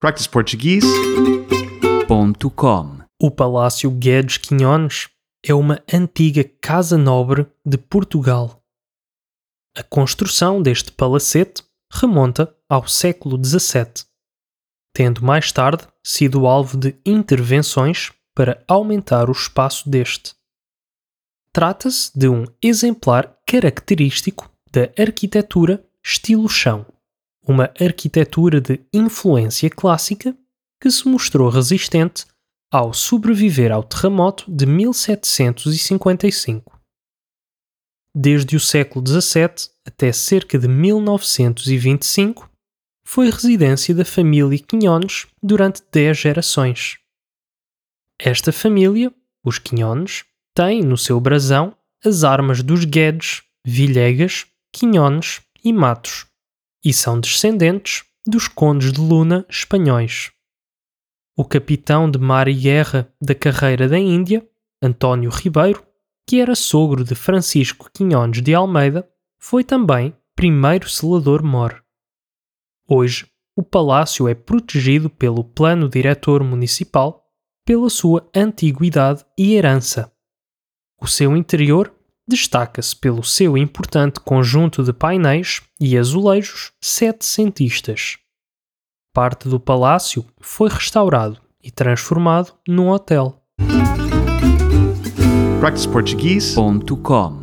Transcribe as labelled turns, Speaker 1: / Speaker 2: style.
Speaker 1: practiceportuguese.com
Speaker 2: O Palácio Guedes Quinhones é uma antiga casa nobre de Portugal. A construção deste palacete remonta ao século XVII, tendo mais tarde sido alvo de intervenções para aumentar o espaço deste. Trata-se de um exemplar característico da arquitetura estilo chão, uma arquitetura de influência clássica que se mostrou resistente ao sobreviver ao terremoto de 1755. Desde o século XVII até cerca de 1925, foi residência da família Quinhones durante 10 gerações. Esta família, os Quinhones, tem no seu brasão as armas dos Guedes, Villegas, Quinhones e Matos, e são descendentes dos condes de Luna espanhóis. O capitão de mar e guerra da carreira da Índia, António Ribeiro, que era sogro de Francisco Quinhones de Almeida, foi também primeiro selador mor. Hoje, o palácio é protegido pelo Plano Diretor Municipal pela sua antiguidade e herança. O seu interior destaca-se pelo seu importante conjunto de painéis e azulejos setecentistas. Parte do palácio foi restaurado e transformado num hotel.
Speaker 1: practiceportuguese.com